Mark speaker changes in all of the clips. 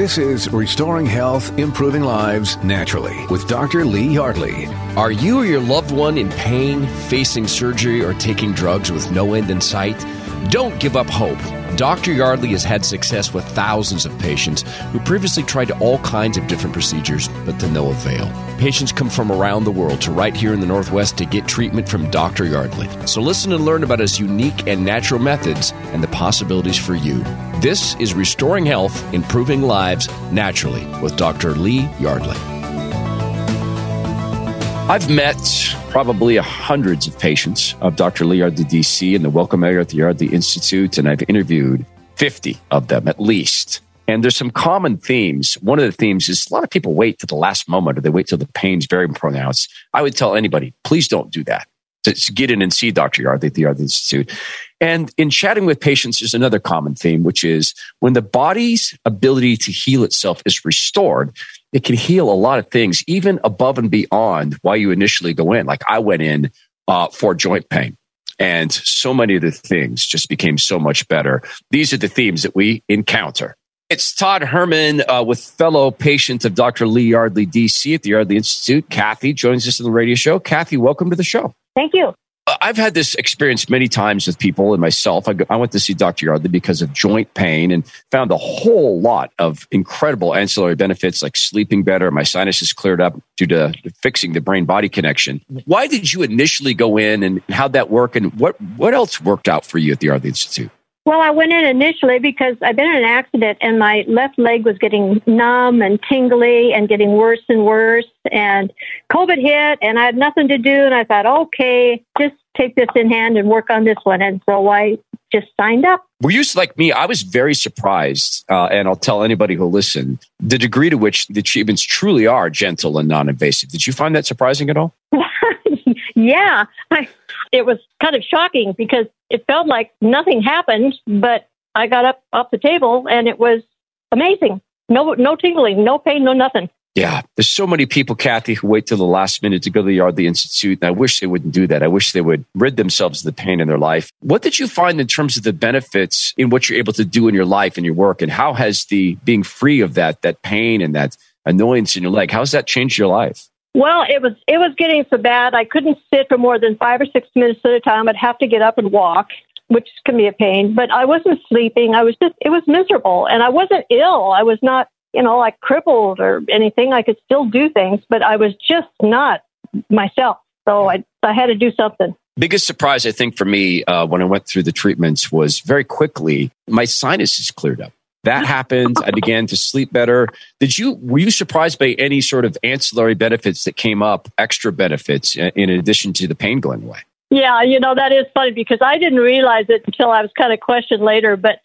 Speaker 1: This is Restoring Health, Improving Lives Naturally with Dr. Lee Yardley.
Speaker 2: Are you or your loved one in pain, facing surgery, or taking drugs with no end in sight? Don't give up hope. Dr. Yardley has had success with thousands of patients who previously tried all kinds of different procedures, but to no avail. Patients come from around the world to right here in the Northwest to get treatment from Dr. Yardley. So listen and learn about his unique and natural methods and the possibilities for you. This is Restoring Health, Improving Lives Naturally with Dr. Lee Yardley. I've met probably hundreds of patients of Dr. Lee Yardley, DC, and the Welcome Area at the Yardley Institute, and I've interviewed 50 of them at least. And there's some common themes. One of the themes is a lot of people wait to the last moment or they wait till the pain's very pronounced. I would tell anybody, please don't do that. To, get in and see Dr. Yardley at the Yardley Institute. And in chatting with patients, there's another common theme, which is when the body's ability to heal itself is restored, it can heal a lot of things, even above and beyond why you initially go in. Like I went in uh, for joint pain. And so many of the things just became so much better. These are the themes that we encounter. It's Todd Herman uh, with fellow patient of Dr. Lee Yardley, DC at the Yardley Institute. Kathy joins us on the radio show. Kathy, welcome to the show.
Speaker 3: Thank you.
Speaker 2: I've had this experience many times with people and myself. I, go, I, went to see Dr. Yardley because of joint pain and found a whole lot of incredible ancillary benefits like sleeping better. My sinuses cleared up due to fixing the brain body connection. Why did you initially go in and how'd that work? And what, what else worked out for you at the Yardley Institute?
Speaker 3: Well, I went in initially because I've been in an accident and my left leg was getting numb and tingly and getting worse and worse. And COVID hit and I had nothing to do. And I thought, okay, just take this in hand and work on this one. And so I just signed up.
Speaker 2: Were you like me? I was very surprised, uh, and I'll tell anybody who listen the degree to which the treatments truly are gentle and non-invasive. Did you find that surprising at all?
Speaker 3: yeah, I, it was kind of shocking because it felt like nothing happened, but I got up off the table and it was amazing. No, no tingling, no pain, no nothing.
Speaker 2: Yeah, there's so many people, Kathy, who wait till the last minute to go to the Yardley Institute. And I wish they wouldn't do that. I wish they would rid themselves of the pain in their life. What did you find in terms of the benefits in what you're able to do in your life and your work? And how has the being free of that, that pain and that annoyance in your leg, how's that changed your life?
Speaker 3: Well, it was it was getting so bad I couldn't sit for more than five or six minutes at a time. I'd have to get up and walk, which can be a pain. But I wasn't sleeping. I was just it was miserable, and I wasn't ill. I was not you know like crippled or anything. I could still do things, but I was just not myself. So I I had to do something.
Speaker 2: Biggest surprise I think for me uh, when I went through the treatments was very quickly my sinuses cleared up. That happened. I began to sleep better. Did you were you surprised by any sort of ancillary benefits that came up, extra benefits in addition to the pain going away?
Speaker 3: Yeah, you know that is funny because I didn't realize it until I was kind of questioned later. But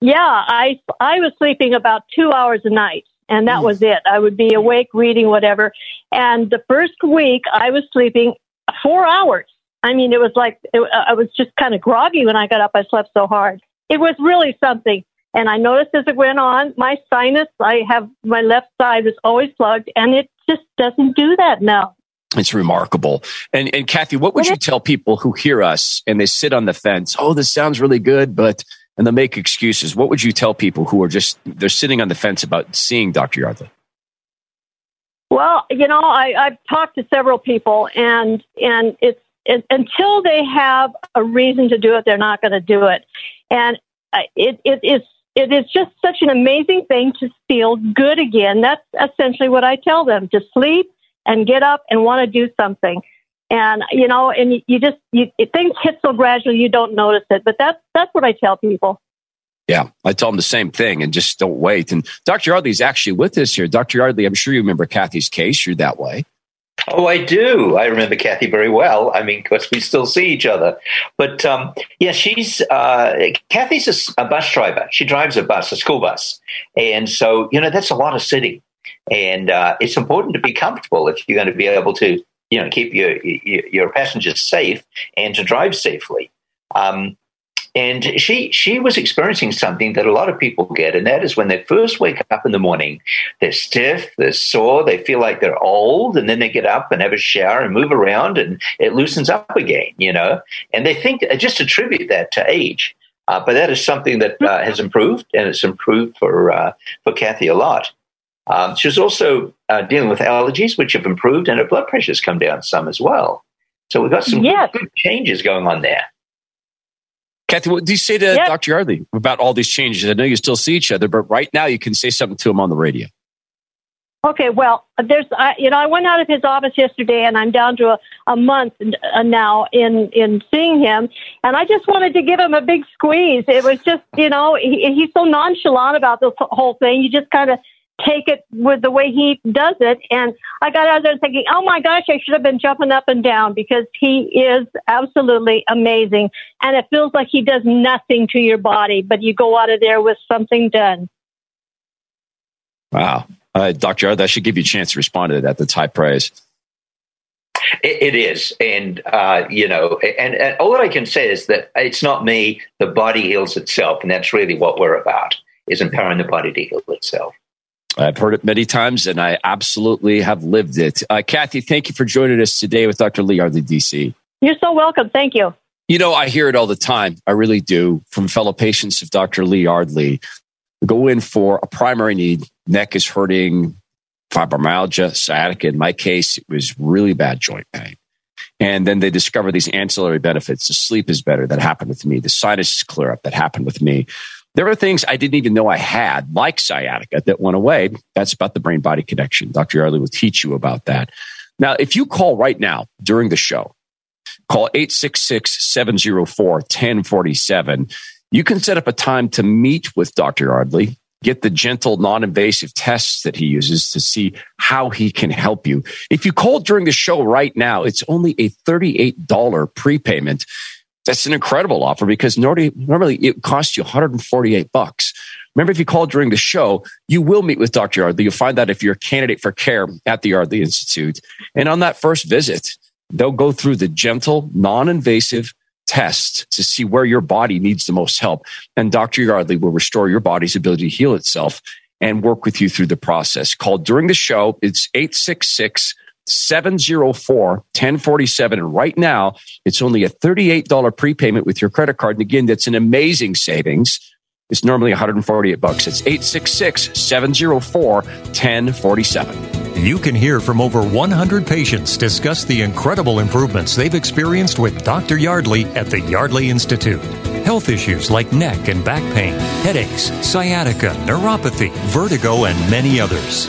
Speaker 3: yeah, I I was sleeping about two hours a night, and that mm. was it. I would be awake reading whatever. And the first week, I was sleeping four hours. I mean, it was like it, I was just kind of groggy when I got up. I slept so hard. It was really something. And I noticed as it went on, my sinus, I have my left side is always plugged, and it just doesn't do that now.
Speaker 2: It's remarkable. And, and Kathy, what would you tell people who hear us and they sit on the fence? Oh, this sounds really good, but, and they make excuses. What would you tell people who are just, they're sitting on the fence about seeing Dr. Yardley?
Speaker 3: Well, you know, I, I've talked to several people and, and it's, it, until they have a reason to do it, they're not going to do it. And uh, it, it is it is just such an amazing thing to feel good again. That's essentially what I tell them to sleep and get up and want to do something. And, you know, and you, just, you, things hit so gradually you don't notice it. But that's, that's what I tell people.
Speaker 2: Yeah, I tell them the same thing and just don't wait. And Dr. Yardley is actually with us here. Dr. Yardley, I'm sure you remember Kathy's case. You're that way.
Speaker 4: Oh, I do. I remember Kathy very well. I mean, of course, we still see each other. But um, yeah, she's uh, Kathy's a, a, bus driver. She drives a bus, a school bus, and so you know that's a lot of sitting, and uh, it's important to be comfortable if you're going to be able to you know keep your your, your passengers safe and to drive safely. Um, and she she was experiencing something that a lot of people get, and that is when they first wake up in the morning, they're stiff, they're sore, they feel like they're old, and then they get up and have a shower and move around, and it loosens up again, you know. And they think just attribute that to age. Uh, but that is something that uh, has improved, and it's improved for uh, for Kathy a lot. Um, she's also uh, dealing with allergies, which have improved, and her blood pressure's come down some as well. So we've got some yes. good, changes going on there.
Speaker 2: Kathy, what do you say to yep. Dr. Yardley about all these changes? I know you still see each other, but right now you can say something to him on the radio.
Speaker 3: Okay, well, there's, I, you know, I went out of his office yesterday, and I'm down to a, a month uh, now in in seeing him, and I just wanted to give him a big squeeze. It was just, you know, he, he's so nonchalant about this whole thing. You just kind of take it with the way he does it, and I got out there thinking, oh my gosh, I should have been jumping up and down because he is absolutely amazing, and it feels like he does nothing to your body, but you go out of there with something done.
Speaker 2: Wow. Uh, Dr. that should give you a chance to respond to that. That's high praise.
Speaker 4: it, it is. And, uh, you know, and, and all that I can say is that it's not me. The body heals itself. And that's really what we're about, is empowering the body to heal itself.
Speaker 2: I've heard it many times, and I absolutely have lived it. Uh, Kathy, thank you for joining us today with Dr. Lee Yardley, DC.
Speaker 3: You're so welcome. Thank you.
Speaker 2: You know, I hear it all the time. I really do from fellow patients of Dr. Lee Yardley go in for a primary need. Neck is hurting, fibromyalgia, sciatica. In my case, it was really bad joint pain. And then they discover these ancillary benefits. The sleep is better. That happened with me. The sinuses clear up. That happened with me. There are things I didn't even know I had, like sciatica, that went away. That's about the brain body connection. Dr. Yardley will teach you about that. Now, if you call right now during the show, call 866 704 1047 you can set up a time to meet with Dr. Yardley, get the gentle, non invasive tests that he uses to see how he can help you. If you call during the show right now, it's only a $38 prepayment. That's an incredible offer because normally, it costs you 148 bucks. Remember, if you call during the show, you will meet with Dr. Yardley. You'll find out if you're a candidate for care at the Yardley Institute. And on that first visit, they'll go through the gentle, non invasive test to see where your body needs the most help. And Dr. Yardley will restore your body's ability to heal itself and work with you through the process. Call during the show. It's 866 704 1047. And right now, it's only a $38 prepayment with your credit card. And again, that's an amazing savings. It's normally 148 bucks. It's 866 704 1047.
Speaker 5: You can hear from over 100 patients discuss the incredible improvements they've experienced with Dr. Yardley at the Yardley Institute. Health issues like neck and back pain, headaches, sciatica, neuropathy, vertigo, and many others.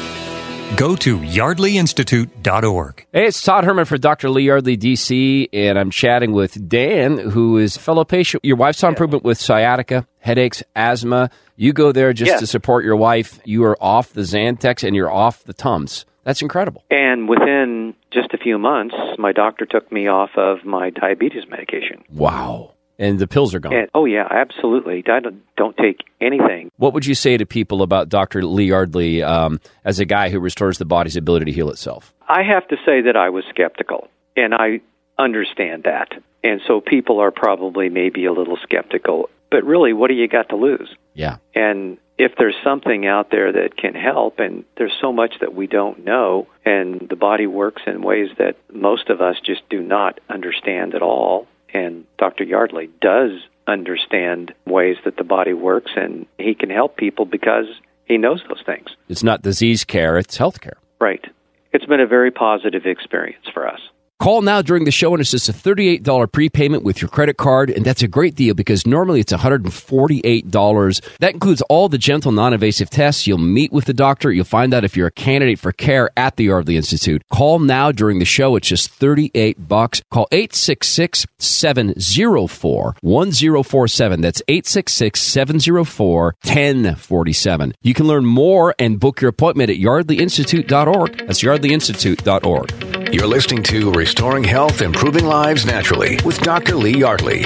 Speaker 5: Go to yardleyinstitute.org.
Speaker 6: Hey, it's Todd Herman for Dr. Lee Yardley, DC, and I'm chatting with Dan, who is a fellow patient. Your wife's on improvement with sciatica, headaches, asthma. You go there just to support your wife. You are off the Zantac and you're off the Tums. That's incredible.
Speaker 7: And within just a few months, my doctor took me off of my diabetes medication.
Speaker 6: Wow and the pills are gone.
Speaker 7: And, oh yeah, absolutely. I don't, don't, take anything.
Speaker 6: What would you say to people about Dr. Lee Yardley um, as a guy who restores the body's ability to heal itself?
Speaker 7: I have to say that I was skeptical, and I understand that. And so people are probably maybe a little skeptical. But really, what do you got to lose?
Speaker 6: Yeah.
Speaker 7: And if there's something out there that can help, and there's so much that we don't know, and the body works in ways that most of us just do not understand at all, and Dr. Yardley does understand ways that the body works, and he can help people because he knows those things.
Speaker 6: It's not disease care, it's health care.
Speaker 7: Right. It's been a very positive experience for us.
Speaker 6: Call now during the show and it's just a $38 prepayment with your credit card. And that's a great deal because normally it's $148. That includes all the gentle, non invasive tests. You'll meet with the doctor. You'll find out if you're a candidate for care at the Yardley Institute. Call now during the show. It's just 38 bucks. Call 866 704 1047. That's 866 704 1047. You can learn more and book your appointment at yardleyinstitute.org. That's yardleyinstitute.org.
Speaker 1: You're listening to Restoring Health, Improving Lives Naturally with Dr. Lee Yardley.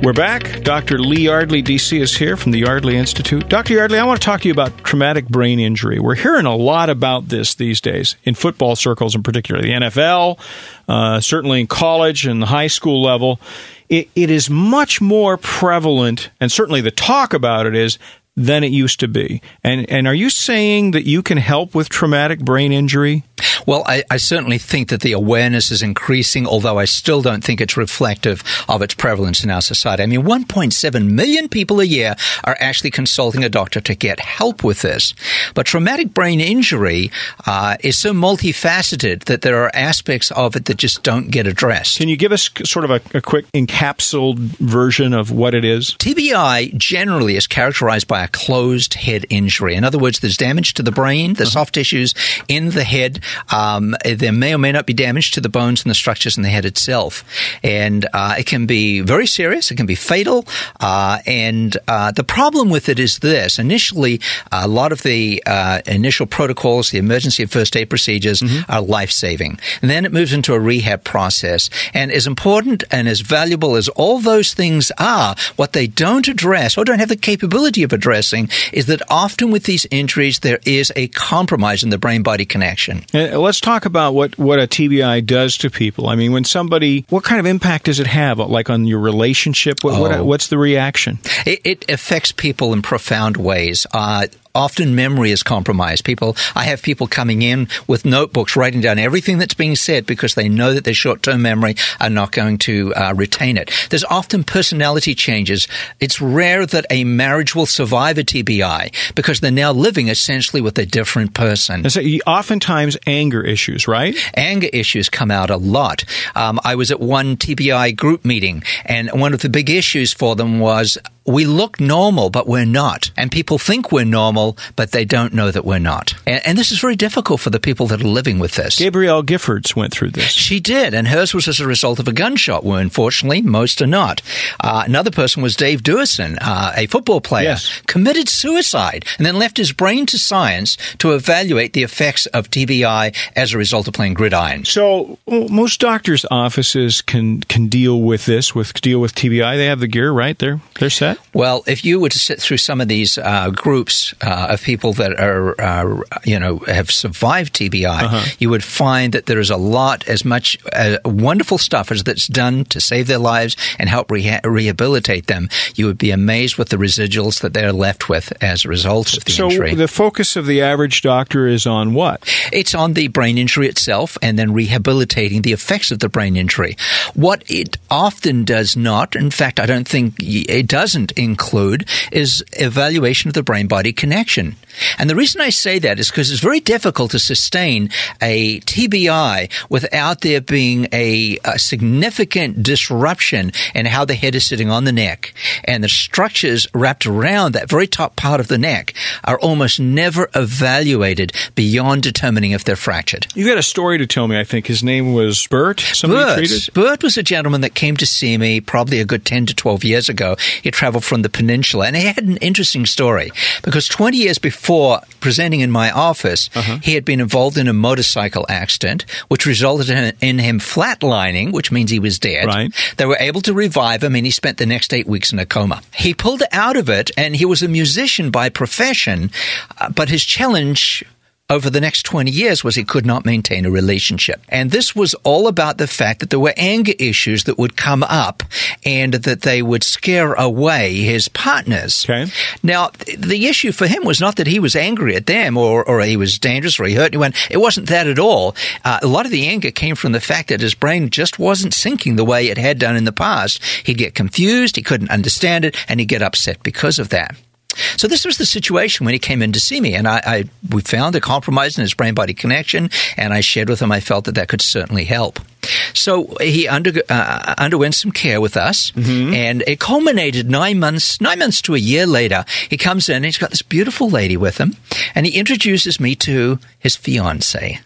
Speaker 8: We're back. Dr. Lee Yardley, DC, is here from the Yardley Institute. Dr. Yardley, I want to talk to you about traumatic brain injury. We're hearing a lot about this these days, in football circles in particular, the NFL, uh, certainly in college and the high school level. It, it is much more prevalent, and certainly the talk about it is than it used to be. And and are you saying that you can help with traumatic brain injury?
Speaker 9: Well, I, I, certainly think that the awareness is increasing, although I still don't think it's reflective of its prevalence in our society. I mean, 1.7 million people a year are actually consulting a doctor to get help with this. But traumatic brain injury uh, is so multifaceted that there are aspects of it that just don't get addressed.
Speaker 8: Can you give us sort of a, a quick encapsulated version of what it is?
Speaker 9: TBI generally is characterized by a closed head injury. In other words, there's damage to the brain, the uh-huh. soft tissues in the head. Um, there may or may not be damage to the bones and the structures in the head itself. And uh, it can be very serious, it can be fatal. Uh, and uh, the problem with it is this initially, a lot of the uh, initial protocols, the emergency and first aid procedures, mm-hmm. are life saving. And then it moves into a rehab process. And as important and as valuable as all those things are, what they don't address or don't have the capability of addressing is that often with these injuries, there is a compromise in the brain body connection.
Speaker 8: Let's talk about what, what a TBI does to people. I mean, when somebody, what kind of impact does it have, like on your relationship? What, oh. what, what's the reaction?
Speaker 9: It, it, affects people in profound ways. Uh, often memory is compromised. People, I have people coming in with notebooks writing down everything that's being said because they know that their short-term memory are not going to uh, retain it. There's often personality changes. It's rare that a marriage will survive a TBI because they're now living essentially with a different person.
Speaker 8: And So oftentimes anger issues, right?
Speaker 9: Anger issues come out a lot. Um, I was at one TBI group meeting, and one of the big issues for them was we look normal, but we're not. And people think we're normal, but they don't know that we're not. And, and, this is very difficult for the people that are living with this.
Speaker 8: Gabrielle Giffords went through this.
Speaker 9: She did, and hers was as a result of a gunshot wound. Fortunately, most are not. Uh, another person was Dave Duerson, uh, a football player, yes. committed suicide and then left his brain to science to evaluate the effects of TBI as a result of playing gridiron.
Speaker 8: So most doctors' offices can can deal with this, with deal with TBI. They have the gear, right? They're they're set that?
Speaker 9: Well, if you were to sit through some of these uh, groups uh, of people that are, uh, you know, have survived TBI, uh-huh. you would find that there is a lot, as much uh, wonderful stuff as that's done to save their lives and help reha- rehabilitate them. You would be amazed with the residuals that they're left with as a result of the
Speaker 8: so
Speaker 9: injury.
Speaker 8: So the focus of the average doctor is on what?
Speaker 9: It's on the brain injury itself and then rehabilitating the effects of the brain injury. What it often does not, in fact, I don't think it doesn't doesn't include is evaluation of the brain body connection. And the reason I say that is because it's very difficult to sustain a TBI without there being a, a, significant disruption in how the head is sitting on the neck. And the structures wrapped around that very top part of the neck are almost never evaluated beyond determining if they're fractured.
Speaker 8: You got a story to tell me, I think. His name was Bert.
Speaker 9: Somebody Bert. Bert was a gentleman that came to see me probably a good 10 to 12 years ago. He traveled from the peninsula. And he had an interesting story because 20 years before presenting in my office, uh-huh. he had been involved in a motorcycle accident, which resulted in, in, him flatlining, which means he was dead.
Speaker 8: Right.
Speaker 9: They were able to revive him, and he spent the next eight weeks in a coma. He pulled out of it, and he was a musician by profession, uh, but his challenge over the next 20 years was he could not maintain a relationship. And this was all about the fact that there were anger issues that would come up and that they would scare away his partners.
Speaker 8: Okay.
Speaker 9: Now, the issue for him was not that he was angry at them or, or he was dangerous or he hurt anyone. It wasn't that at all. Uh, a lot of the anger came from the fact that his brain just wasn't syncing the way it had done in the past. He'd get confused, he couldn't understand it, and he'd get upset because of that. So this was the situation when he came in to see me, and I, I we found a compromise in his brain body connection, and I shared with him I felt that that could certainly help. So he under, uh, underwent some care with us, mm-hmm. and it culminated nine months, nine months to a year later. He comes in, and he's got this beautiful lady with him, and he introduces me to his fiance.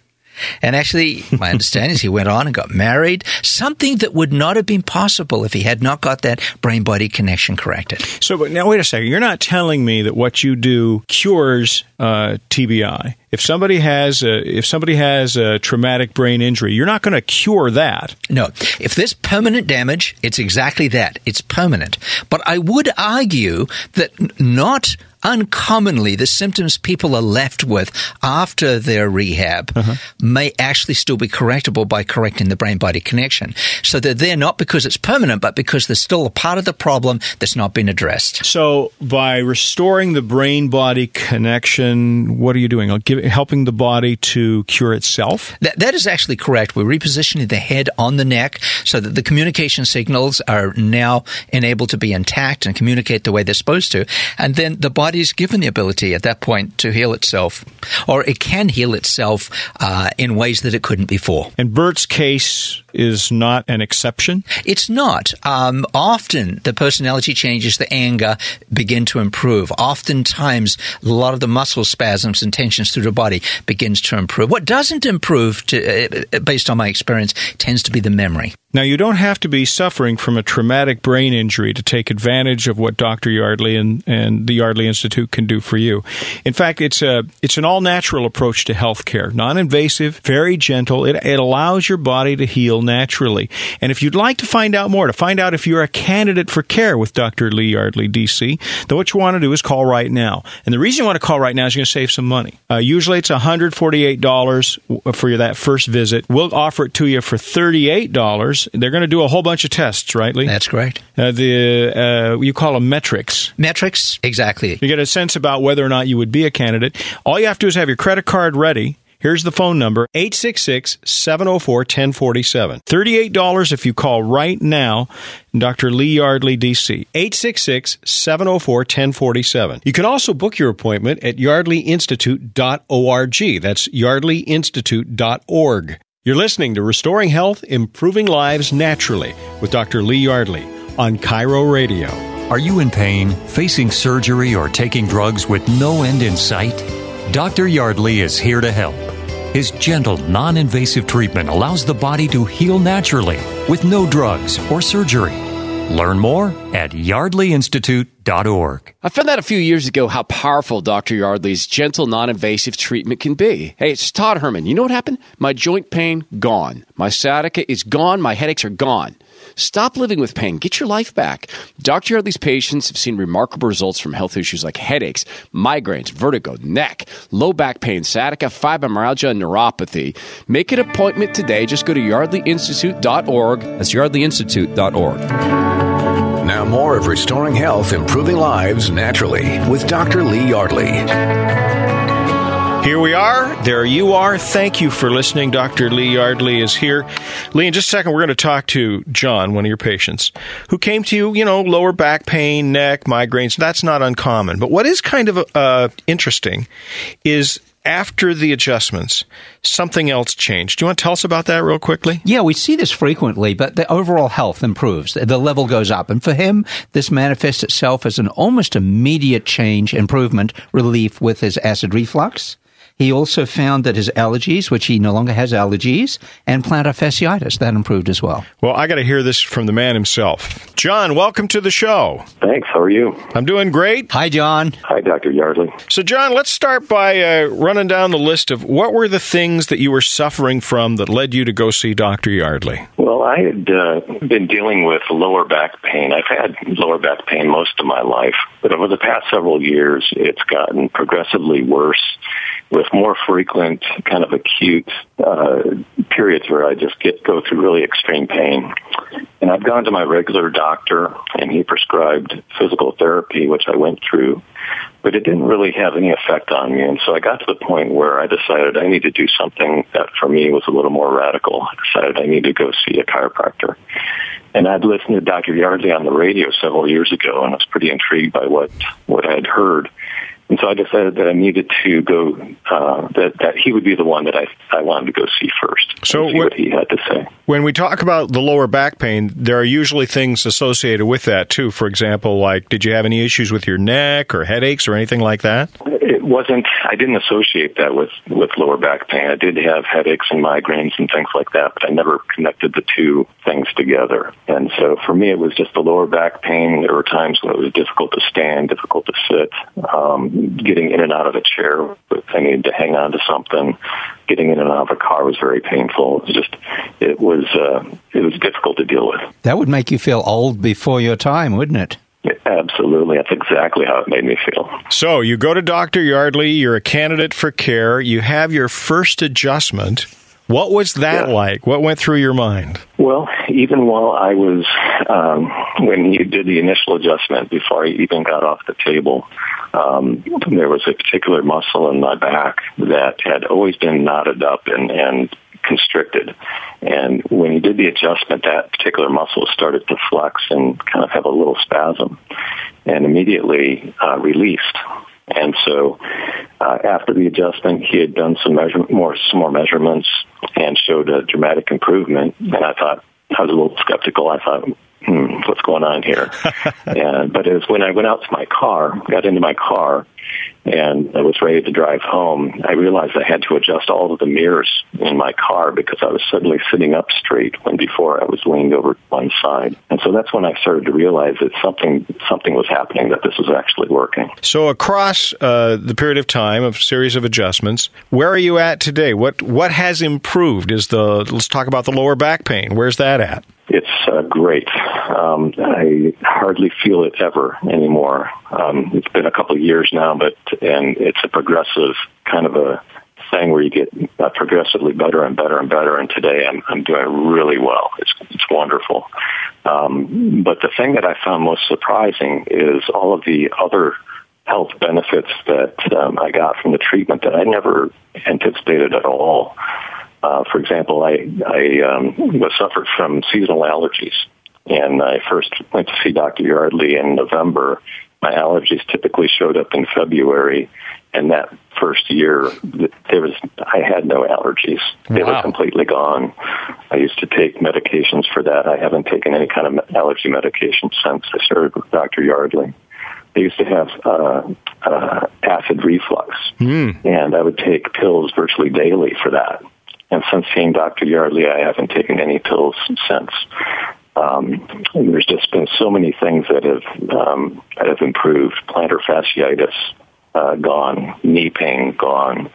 Speaker 9: And actually, my understanding is he went on and got married, something that would not have been possible if he had not got that brain body connection corrected.
Speaker 8: So, but now wait a second. You're not telling me that what you do cures uh, TBI. If somebody has a, if somebody has a traumatic brain injury, you're not going to cure that.
Speaker 9: No. If there's permanent damage, it's exactly that. It's permanent. But I would argue that not uncommonly, the symptoms people are left with after their rehab uh-huh. may actually still be correctable by correcting the brain body connection. So they're there not because it's permanent, but because there's still a part of the problem that's not been addressed.
Speaker 8: So by restoring the brain body connection, what are you doing? helping the body to cure itself?
Speaker 9: That, that is actually correct. We're repositioning the head on the neck so that the communication signals are now enabled to be intact and communicate the way they're supposed to. And then the body is given the ability at that point to heal itself, or it can heal itself uh, in ways that it couldn't before.
Speaker 8: In Bert's case is not an exception?
Speaker 9: It's not. Um, often the personality changes, the anger begin to improve. Oftentimes, a lot of the muscle spasms and tensions through the body begins to improve. What doesn't improve, to, uh, based on my experience, tends to be the memory.
Speaker 8: Now, you don't have to be suffering from a traumatic brain injury to take advantage of what Dr. Yardley and, and the Yardley Institute can do for you. In fact, it's a it's an all natural approach to health care, non invasive, very gentle. It, it allows your body to heal naturally. And if you'd like to find out more, to find out if you're a candidate for care with Dr. Lee Yardley, DC, then what you want to do is call right now. And the reason you want to call right now is you're going to save some money. Uh, usually it's $148 for that first visit. We'll offer it to you for $38 they're going to do a whole bunch of tests, right, Lee?
Speaker 9: That's correct.
Speaker 8: Uh, the uh, you call them metrics.
Speaker 9: Metrics, exactly.
Speaker 8: You get a sense about whether or not you would be a candidate. All you have to do is have your credit card ready. Here's the phone number 866 704 1047. $38 if you call right now. Dr. Lee Yardley, D.C. 866 704 1047. You can also book your appointment at yardleyinstitute.org. That's yardleyinstitute.org. You're listening to Restoring Health, Improving Lives Naturally with Dr. Lee Yardley on KIRO Radio.
Speaker 5: Are you in pain, facing surgery, or taking drugs with no end in sight? Dr. Yardley is here to help. His gentle, non invasive treatment allows the body to heal naturally with no drugs or surgery. Learn more at yardleyinstitute.org.
Speaker 6: I found out a few years ago how powerful Dr. Yardley's gentle, non invasive treatment can be. Hey, it's Todd Herman. You know what happened? My joint pain, gone. My sciatica is gone. My headaches are gone. Stop living with pain. Get your life back. Dr. Yardley's patients have seen remarkable results from health issues like headaches, migraines, vertigo, neck, low back pain, sciatica, fibromyalgia, and neuropathy. Make an appointment today. Just go to yardleyinstitute.org. That's yardleyinstitute.org.
Speaker 1: Now, more of Restoring Health, Improving Lives Naturally with Dr. Lee Yardley.
Speaker 8: Here we are. There you are. Thank you for listening. Dr. Lee Yardley is here. Lee, in just a second, we're going to talk to John, one of your patients, who came to you, you know, lower back pain, neck, migraines. That's not uncommon. But what is kind of uh, interesting is after the adjustments, something else changed. Do you want to tell us about that real quickly?
Speaker 9: Yeah, we see this frequently, but the overall health improves. The level goes up. And for him, this manifests itself as an almost immediate change, improvement, relief with his acid reflux he also found that his allergies, which he no longer has allergies, and plantar fasciitis, that improved as well.
Speaker 8: Well, I got to hear this from the man himself. John, welcome to the show.
Speaker 10: Thanks. How are you?
Speaker 8: I'm doing great.
Speaker 9: Hi, John.
Speaker 10: Hi, Dr. Yardley.
Speaker 8: So, John, let's start by uh, running down the list of what were the things that you were suffering from that led you to go see Dr. Yardley?
Speaker 10: Well, I had uh, been dealing with lower back pain. I've had lower back pain most of my life, but over the past several years, it's gotten progressively worse with more frequent kind of acute uh, periods where I just get go through really extreme pain. And I've gone to my regular doctor, and he prescribed physical therapy, which I went through, but it didn't really have any effect on me. And so I got to the point where I decided I need to do something that for me was a little more radical. I decided I need to go see a chiropractor. And I'd listened to Dr. Yardley on the radio several years ago, and I was pretty intrigued by what what I had heard. And so I decided that I needed to go, uh, that, that he would be the one that I, I wanted to go see first. So see what he had to say.
Speaker 8: When we talk about the lower back pain, there are usually things associated with that too. For example, like did you have any issues with your neck or headaches or anything like that?
Speaker 10: It wasn't, I didn't associate that with, with lower back pain. I did have headaches and migraines and things like that, but I never connected the two things together. And so for me, it was just the lower back pain. There were times when it was difficult to stand, difficult to sit. Um, getting in and out of a chair, I needed to hang on to something. Getting in and out of a car was very painful. It was just, it was, uh, it was difficult to deal with.
Speaker 9: That would make you feel old before your time, wouldn't it?
Speaker 10: Absolutely. That's exactly how it made me feel.
Speaker 8: So you go to Dr. Yardley, you're a candidate for care, you have your first adjustment. What was that
Speaker 10: Yeah.
Speaker 8: like? What went through your mind?
Speaker 10: Well, even while I was, um, when you did the initial adjustment before I even got off the table, um, there was a particular muscle in my back that had always been knotted up and, and constricted. And when you did the adjustment, that particular muscle started to flex and kind of have a little spasm and immediately uh, released. And so, uh, after the adjustment, he had done some measure more some more measurements and showed a dramatic improvement. And I thought I was a little skeptical. I thought, hmm, what's going on here? and but it was when I went out to my car, got into my car, and I was ready to drive home. I realized I had to adjust all of the mirrors in my car because I was suddenly sitting up straight when before I was leaned over one side. And so that's when I started to realize that something something was happening, that this was actually working.
Speaker 8: So across uh, the period of time of series of adjustments, where are you at today? What what has improved? Is the let's talk about the lower back pain. Where's that at?
Speaker 10: It's uh, great. Um, I hardly feel it ever anymore. Um, it's been a couple of years now, but and it's a progressive kind of a thing where you get uh, progressively better and better and better. And today I'm I'm doing really well. It's it's wonderful. Um, but the thing that I found most surprising is all of the other health benefits that um, I got from the treatment that I never anticipated at all. Uh, for example, I, I um, was suffered from seasonal allergies, and I first went to see Dr. Yardley in November. My allergies typically showed up in February, and that first year, there was I had no allergies; they
Speaker 8: Wow.
Speaker 10: were completely gone. I used to take medications for that. I haven't taken any kind of allergy medication since I started with Dr. Yardley. I used to have uh, uh, acid reflux, and I would take pills virtually daily for that. And since seeing Dr. Yardley, I haven't taken any pills since. Um, there's just been so many things that have um, that have improved. Plantar fasciitis uh, gone, knee pain gone.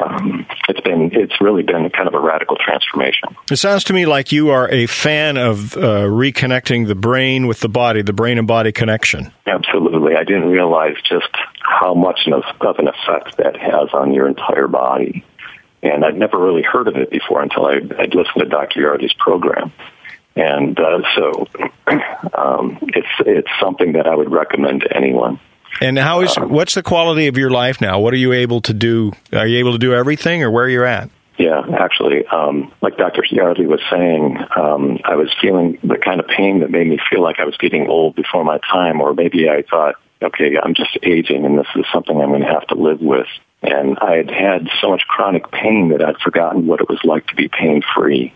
Speaker 10: Um, it's been it's really been kind of a radical transformation.
Speaker 8: It sounds to me like you are a fan of uh, reconnecting the brain with the body, the brain and body connection.
Speaker 10: Absolutely. I didn't realize just how much of, of an effect that has on your entire body. And I'd never really heard of it before until I, I'd listened to Dr. Yardley's program. And uh, so um, it's, it's something that I would recommend to anyone.
Speaker 8: And how is what's the quality of your life now? What are you able to do? Are you able to do everything, or where you're you at?
Speaker 10: Yeah, actually, um, like Dr. Yardley was saying, um, I was feeling the kind of pain that made me feel like I was getting old before my time, or maybe I thought, okay, I'm just aging and this is something I'm going to have to live with. And I had had so much chronic pain that I'd forgotten what it was like to be pain free.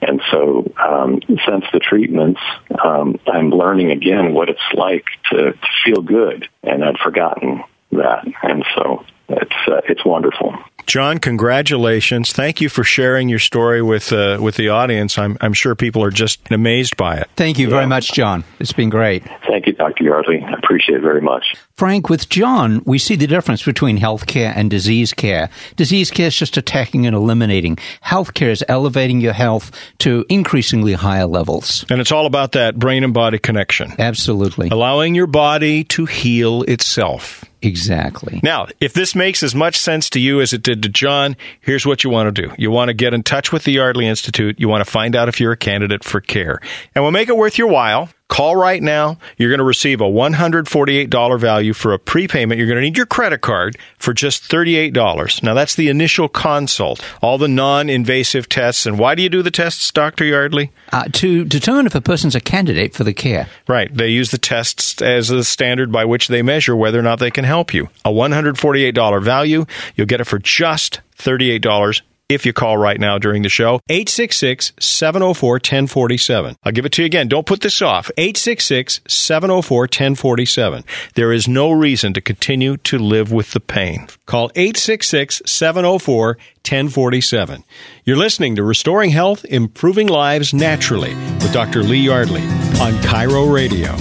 Speaker 10: And so, um, since the treatments, um, I'm learning again what it's like to, to feel good, and I'd forgotten that. And so, it's uh, it's wonderful.
Speaker 8: John, congratulations! Thank you for sharing your story with uh, with the audience. I'm I'm sure people are just amazed by it.
Speaker 9: Thank you very much, John. It's been great.
Speaker 10: Thank you, Dr. Yardley. I appreciate it very much.
Speaker 9: Frank, with John, we see the difference between healthcare and disease care. Disease care is just attacking and eliminating. Healthcare is elevating your health to increasingly higher levels.
Speaker 8: And it's all about that brain and body connection,
Speaker 9: Absolutely.
Speaker 8: allowing your body to heal itself.
Speaker 9: Exactly.
Speaker 8: Now, if this makes as much sense to you as it did to John, here's what you want to do. You want to get in touch with the Yardley Institute. You want to find out if you're a candidate for care. And we'll make it worth your while. Call right now. You're going to receive a $148 value for a prepayment. You're going to need your credit card for just $38. Now, that's the initial consult. All the non invasive tests. And why do you do the tests, Dr. Yardley?
Speaker 9: Uh, to determine if a person's a candidate for the care.
Speaker 8: Right. They use the tests as a standard by which they measure whether or not they can help you. A $148 value. You'll get it for just $38 if you call right now during the show. 866 704 1047. I'll give it to you again. Don't put this off. 866 704 1047. There is no reason to continue to live with the pain. Call 866 704 1047. You're listening to Restoring Health, Improving Lives Naturally with Dr. Lee Yardley on KIRO Radio.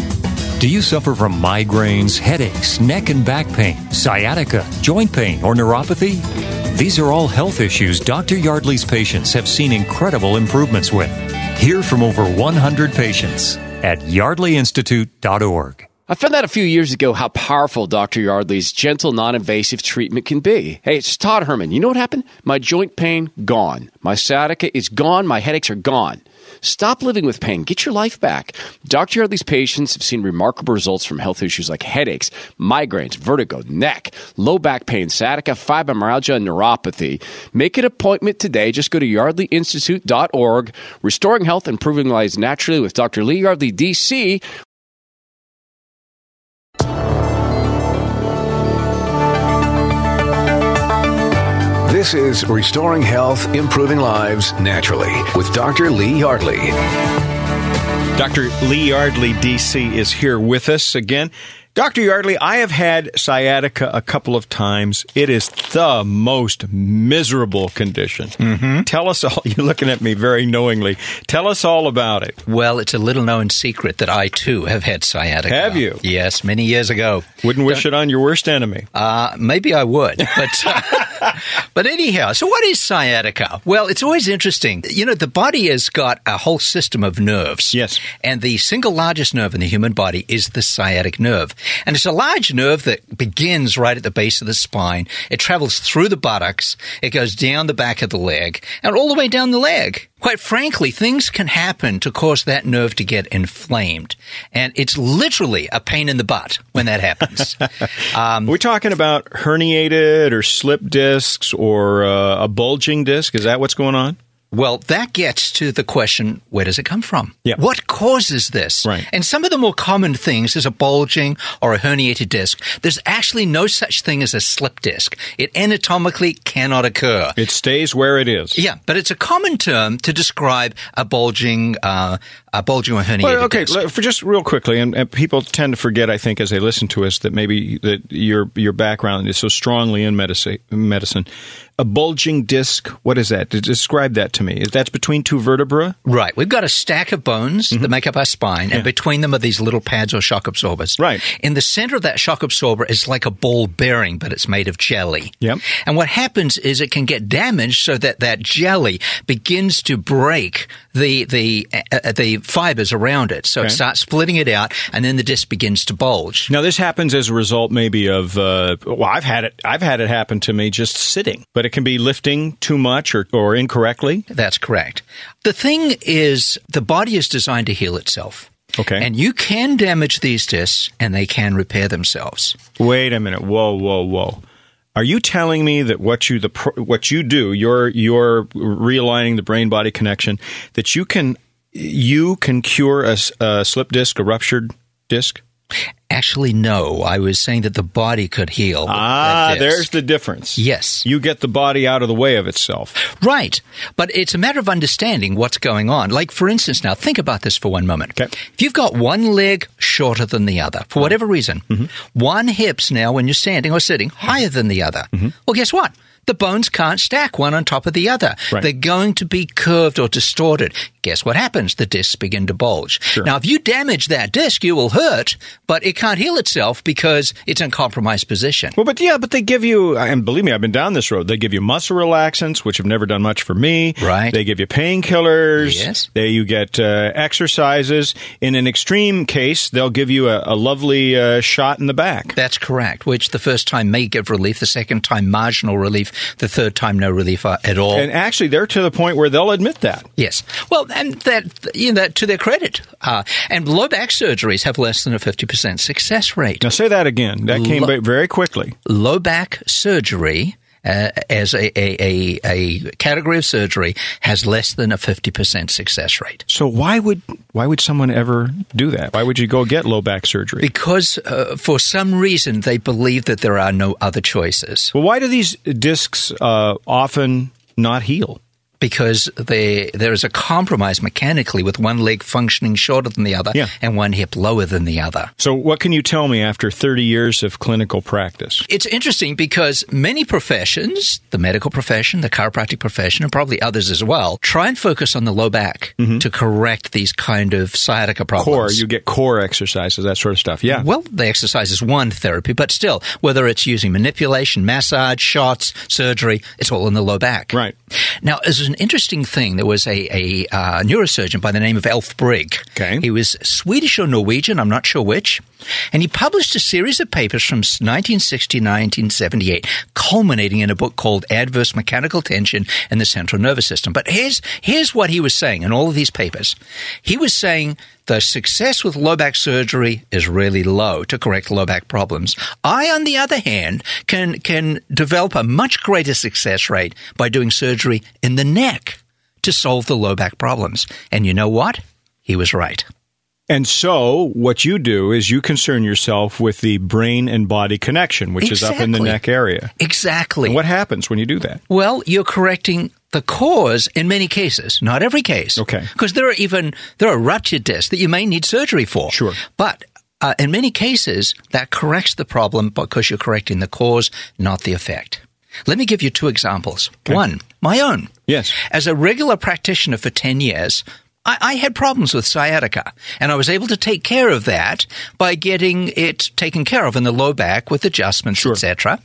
Speaker 5: Do you suffer from migraines, headaches, neck and back pain, sciatica, joint pain, or neuropathy? These are all health issues Dr. Yardley's patients have seen incredible improvements with. Hear from over 100 patients at yardleyinstitute.org.
Speaker 6: I found out a few years ago how powerful Dr. Yardley's gentle, non invasive treatment can be. Hey, it's Todd Herman. You know what happened? My joint pain, gone. My sciatica is gone. My headaches are gone. Stop living with pain. Get your life back. Dr. Yardley's patients have seen remarkable results from health issues like headaches, migraines, vertigo, neck, low back pain, sciatica, fibromyalgia, and neuropathy. Make an appointment today. Just go to yardleyinstitute.org. Restoring health, improving lives naturally with Dr. Lee Yardley, DC.
Speaker 1: This is Restoring Health, Improving Lives Naturally with Dr. Lee Yardley.
Speaker 8: Dr. Lee Yardley, DC, is here with us again. Dr. Yardley, I have had sciatica a couple of times. It is the most miserable condition. Mm-hmm. Tell us all, you're looking at me very knowingly. Tell us all about it.
Speaker 9: Well, it's a little known secret that I too have had sciatica.
Speaker 8: Have you?
Speaker 9: Yes, many years ago.
Speaker 8: Wouldn't wish it on your worst enemy.
Speaker 9: Uh, maybe I would, but uh, but anyhow. So, what is sciatica? Well, it's always interesting. You know, the body has got a whole system of nerves.
Speaker 8: Yes,
Speaker 9: and the single largest nerve in the human body is the sciatic nerve, and it's a large nerve that begins right at the base of the spine. It travels through the buttocks, it goes down the back of the leg, and all the way down the leg. Quite frankly, things can happen to cause that nerve to get inflamed. And it's literally a pain in the butt when that happens.
Speaker 8: um, Are we talking about herniated or slip discs or uh, a bulging disc? Is that what's going on?
Speaker 9: Well, that gets to the question where does it come from?
Speaker 8: Yeah.
Speaker 9: What causes this?
Speaker 8: Right.
Speaker 9: And some of the more common things is a bulging or a herniated disc. There's actually no such thing as a slip disc. It anatomically cannot occur.
Speaker 8: It stays where it is.
Speaker 9: Yeah, but it's a common term to describe a bulging, uh, a bulging or herniated
Speaker 8: well, okay,
Speaker 9: disc.
Speaker 8: for just real quickly, and, and, people tend to forget, I think, as they listen to us, that maybe that your your background is so strongly in medicine. medicine a bulging disc. What is that? Describe that to me. That's between two vertebrae?
Speaker 9: Right. We've got a stack of bones mm-hmm. that make up our spine, and between them are these little pads or shock absorbers.
Speaker 8: Right.
Speaker 9: In the center of that shock absorber is like a ball bearing, but it's made of jelly.
Speaker 8: Yep.
Speaker 9: And what happens is it can get damaged so that that jelly begins to break the the uh, the fibers around it. So okay. it starts splitting it out, and then the disc begins to bulge.
Speaker 8: Now this happens as a result, maybe of uh, well, I've had it. I've had it happen to me just sitting, but it can be lifting too much or, or incorrectly?
Speaker 9: That's correct. The thing is, the body is designed to heal itself.
Speaker 8: Okay.
Speaker 9: And you can damage these discs and they can repair themselves.
Speaker 8: Wait a minute. Whoa, whoa, whoa. Are you telling me that what you the what you do, you're you're realigning the brain body connection, that you can you can cure a, a slip disc, a ruptured disc?
Speaker 9: Actually, no. I was saying that the body could heal.
Speaker 8: Ah, there's the difference.
Speaker 9: Yes.
Speaker 8: You get the body out of the way of itself.
Speaker 9: Right. But it's a matter of understanding what's going on. Like, for instance, now think about this for one moment.
Speaker 8: Okay.
Speaker 9: If you've got one leg shorter than the other, for whatever reason, mm-hmm. one hip's now, when you're standing or sitting, higher than the other. Mm-hmm. Well, guess what? The bones can't stack one on top of the other.
Speaker 8: Right.
Speaker 9: They're going to be curved or distorted. Guess what happens? The discs begin to bulge.
Speaker 8: Sure.
Speaker 9: Now, if you damage that disc, you will hurt, but it can't heal itself because it's in compromised position.
Speaker 8: Well, but yeah, but they give you, and believe me, I've been down this road. They give you muscle relaxants, which have never done much for me.
Speaker 9: Right.
Speaker 8: They give you painkillers.
Speaker 9: Yes.
Speaker 8: They, you get uh, exercises. In an extreme case, they'll give you a, a lovely uh, shot in the back.
Speaker 9: That's correct, which the first time may give relief, the second time marginal relief, the third time no relief uh, at all.
Speaker 8: And actually, they're to the point where they'll admit that.
Speaker 9: Yes. Well, and that you know, to their credit. Uh, and low back surgeries have less than a 50% success rate.
Speaker 8: Now say that again. That came very quickly.
Speaker 9: Low back surgery uh, as a, a, a, a, category of surgery has less than a 50% success rate.
Speaker 8: So why would why would someone ever do that? Why would you go get low back surgery?
Speaker 9: Because uh, for some reason they believe that there are no other choices.
Speaker 8: Well, why do these discs uh, often not heal?
Speaker 9: Because they, there is a compromise mechanically with one leg functioning shorter than the other
Speaker 8: yeah.
Speaker 9: and one hip lower than the other.
Speaker 8: So, what can you tell me after 30 years of clinical practice?
Speaker 9: It's interesting because many professions, the medical profession, the chiropractic profession, and probably others as well, try and focus on the low back mm-hmm. to correct these kind of sciatica problems.
Speaker 8: Core, you get core exercises, that sort of stuff. Yeah.
Speaker 9: Well, the exercise is one therapy, but still, whether it's using manipulation, massage, shots, surgery, it's all in the low back.
Speaker 8: Right.
Speaker 9: Now, as an interesting thing. There was a, a uh, neurosurgeon by the name of Alf Breig.
Speaker 8: Okay.
Speaker 9: He was Swedish or Norwegian, I'm not sure which. And he published a series of papers from 1960 to 1978, culminating in a book called Adverse Mechanical Tension in the Central Nervous System. But here's, here's what he was saying in all of these papers. He was saying the success with low back surgery is really low to correct low back problems. I, on the other hand, can, can develop a much greater success rate by doing surgery in the neck to solve the low back problems. And you know what? He was right.
Speaker 8: And so, what you do is you concern yourself with the brain and body connection, which exactly. is up in the neck area.
Speaker 9: Exactly.
Speaker 8: And what happens when you do that?
Speaker 9: Well, you're correcting the cause in many cases, not every case.
Speaker 8: Okay.
Speaker 9: Because there are even there are ruptured discs that you may need surgery for.
Speaker 8: Sure.
Speaker 9: But uh, in many cases, that corrects the problem because you're correcting the cause, not the effect. Let me give you two examples. Okay. One, my own.
Speaker 8: Yes.
Speaker 9: As a regular practitioner for 10 years, I, I, had problems with sciatica, and I was able to take care of that by getting it taken care of in the low back with adjustments,
Speaker 8: sure.
Speaker 9: etc.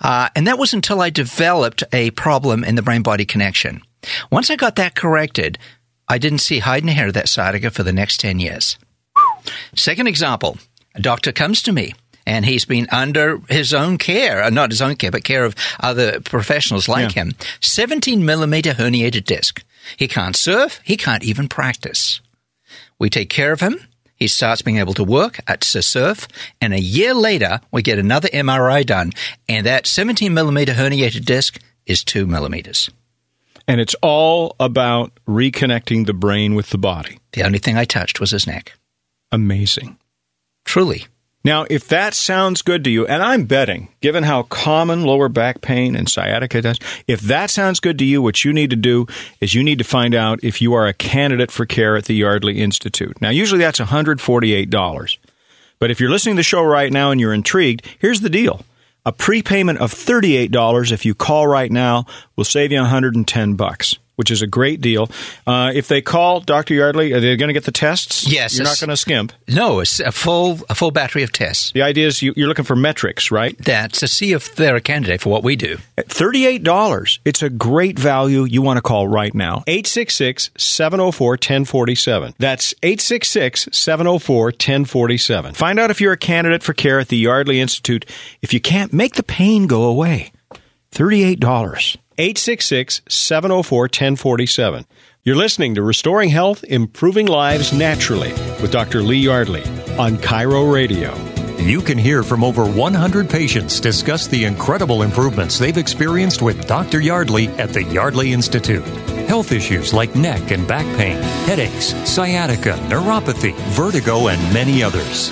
Speaker 9: Uh, and that was until I developed a problem in the brain-body connection. Once I got that corrected, I didn't see hide nor hair of that sciatica for the next 10 years. Second example, a doctor comes to me and he's been under his own care, uh, not his own care, but care of other professionals like yeah. him. 17 millimeter herniated disc. He can't surf. He can't even practice. We take care of him. He starts being able to work at surf, and a year later, we get another MRI done, and that 17 millimeter herniated disc is two millimeters.
Speaker 8: And it's all about reconnecting the brain with the body.
Speaker 9: The only thing I touched was his neck.
Speaker 8: Amazing.
Speaker 9: Truly.
Speaker 8: Now, if that sounds good to you, and I'm betting, given how common lower back pain and sciatica does, if that sounds good to you, what you need to do is you need to find out if you are a candidate for care at the Yardley Institute. Now, usually that's $148. But if you're listening to the show right now and you're intrigued, here's the deal. A prepayment of $38 if you call right now will save you 110 bucks which is a great deal. Uh, if they call Dr. Yardley, are they going to get the tests?
Speaker 9: Yes.
Speaker 8: You're not going to skimp.
Speaker 9: No, it's a full a full battery of tests.
Speaker 8: The idea is you, are looking for metrics, right?
Speaker 9: That's to see if they're a candidate for what we do.
Speaker 8: At $38, it's a great value you want to call right now. 866-704-1047. That's 866-704-1047. Find out if you're a candidate for care at the Yardley Institute. If you can't, make the pain go away. $38. 866 704 1047. You're listening to Restoring Health, Improving Lives Naturally with Dr. Lee Yardley on KIRO Radio.
Speaker 5: You can hear from over 100 patients discuss the incredible improvements they've experienced with Dr. Yardley at the Yardley Institute. Health issues like neck and back pain, headaches, sciatica, neuropathy, vertigo, and many others.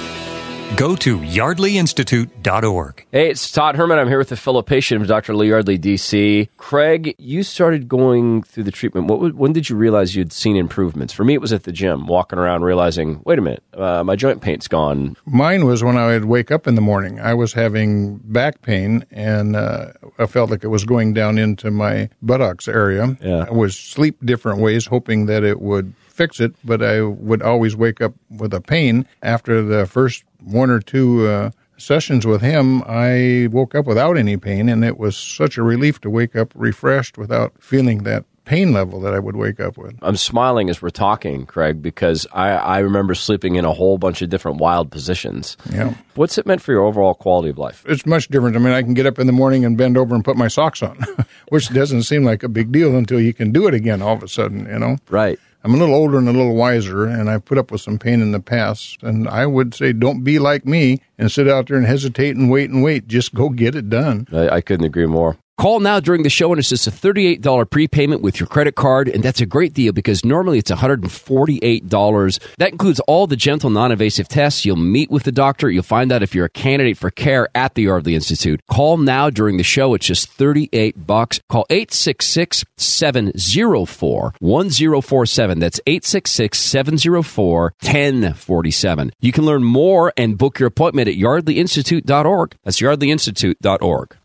Speaker 5: Go to yardleyinstitute.org.
Speaker 2: Hey, it's Todd Herman. I'm here with a fellow patient of Dr. Lee Yardley, DC. Craig, you started going through the treatment. What, when did you realize you'd seen improvements? For me, it was at the gym, walking around, realizing, wait a minute, uh, my joint pain's gone.
Speaker 11: Mine was when I would wake up in the morning. I was having back pain, and uh, I felt like it was going down into my buttocks area.
Speaker 2: Yeah.
Speaker 11: I was sleep different ways, hoping that it would fix it, but I would always wake up with a pain after the first one or two uh, sessions with him, I woke up without any pain, and it was such a relief to wake up refreshed without feeling that pain level that I would wake up with.
Speaker 2: I'm smiling as we're talking, Craig, because I, I remember sleeping in a whole bunch of different wild positions.
Speaker 11: Yeah.
Speaker 2: What's it meant for your overall quality of life?
Speaker 11: It's much different. I mean, I can get up in the morning and bend over and put my socks on, which doesn't seem like a big deal until you can do it again all of a sudden, you know?
Speaker 2: Right.
Speaker 11: I'm a little older and a little wiser, and I've put up with some pain in the past. And I would say, don't be like me and sit out there and hesitate and wait and wait. Just go get it done.
Speaker 2: I, I couldn't agree more. Call now during the show and it's just a $38 prepayment with your credit card. And that's a great deal because normally it's $148. That includes all the gentle, non invasive tests. You'll meet with the doctor. You'll find out if you're a candidate for care at the Yardley Institute. Call now during the show. It's just 38 bucks. Call 866 704 1047. That's 866 704 1047. You can learn more and book your appointment at yardleyinstitute.org. That's yardleyinstitute.org.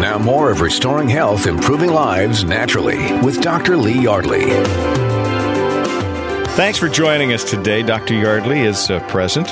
Speaker 1: Now, more of Restoring Health, Improving Lives Naturally with Dr. Lee Yardley.
Speaker 8: Thanks for joining us today. Dr. Yardley is uh, present.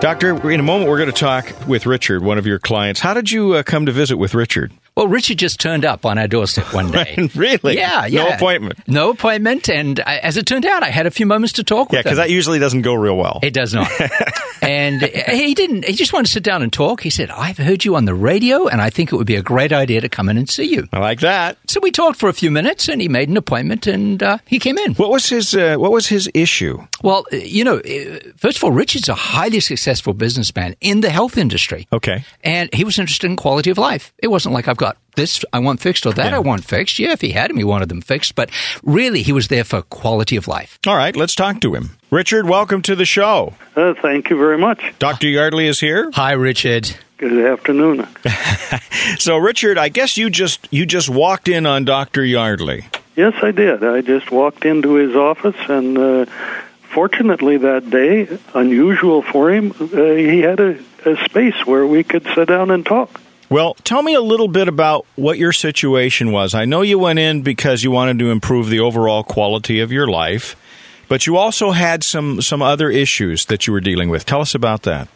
Speaker 8: Doctor, in a moment, we're going to talk with Richard, one of your clients. How did you uh, come to visit with Richard?
Speaker 9: Well, Richard just turned up on our doorstep one day.
Speaker 8: really?
Speaker 9: Yeah, yeah.
Speaker 8: No appointment.
Speaker 9: No appointment, and I, as it turned out, I had a few moments to talk
Speaker 8: Yeah,
Speaker 9: with him.
Speaker 8: Yeah, because that usually doesn't go real well.
Speaker 9: It does not. and he didn't. He just wanted to sit down and talk. He said, "I've heard you on the radio, and I think it would be a great idea to come in and see you."
Speaker 8: I like that.
Speaker 9: So we talked for a few minutes, and he made an appointment, and uh, he came in.
Speaker 8: What was his uh, What was his issue?
Speaker 9: Well, uh, you know, uh, first of all, Richard's a highly successful businessman in the health industry.
Speaker 8: Okay.
Speaker 9: And he was interested in quality of life. It wasn't like I've got this I want fixed or that I want fixed. Yeah, if he had them, he wanted them fixed. But really, he was there for quality of life.
Speaker 8: All right, let's talk to him. Richard, welcome to the show.
Speaker 12: Uh, thank you very much.
Speaker 8: Dr. Yardley is here.
Speaker 9: Hi, Richard.
Speaker 12: Good afternoon.
Speaker 8: So, Richard, I guess you just you just walked in on Dr. Yardley.
Speaker 12: Yes, I did. I just walked into his office, and uh, fortunately that day, unusual for him, uh, he had a, a space where we could sit down and talk.
Speaker 8: Well, tell me a little bit about what your situation was. I know you went in because you wanted to improve the overall quality of your life, but you also had some some other issues that you were dealing with. Tell us about that.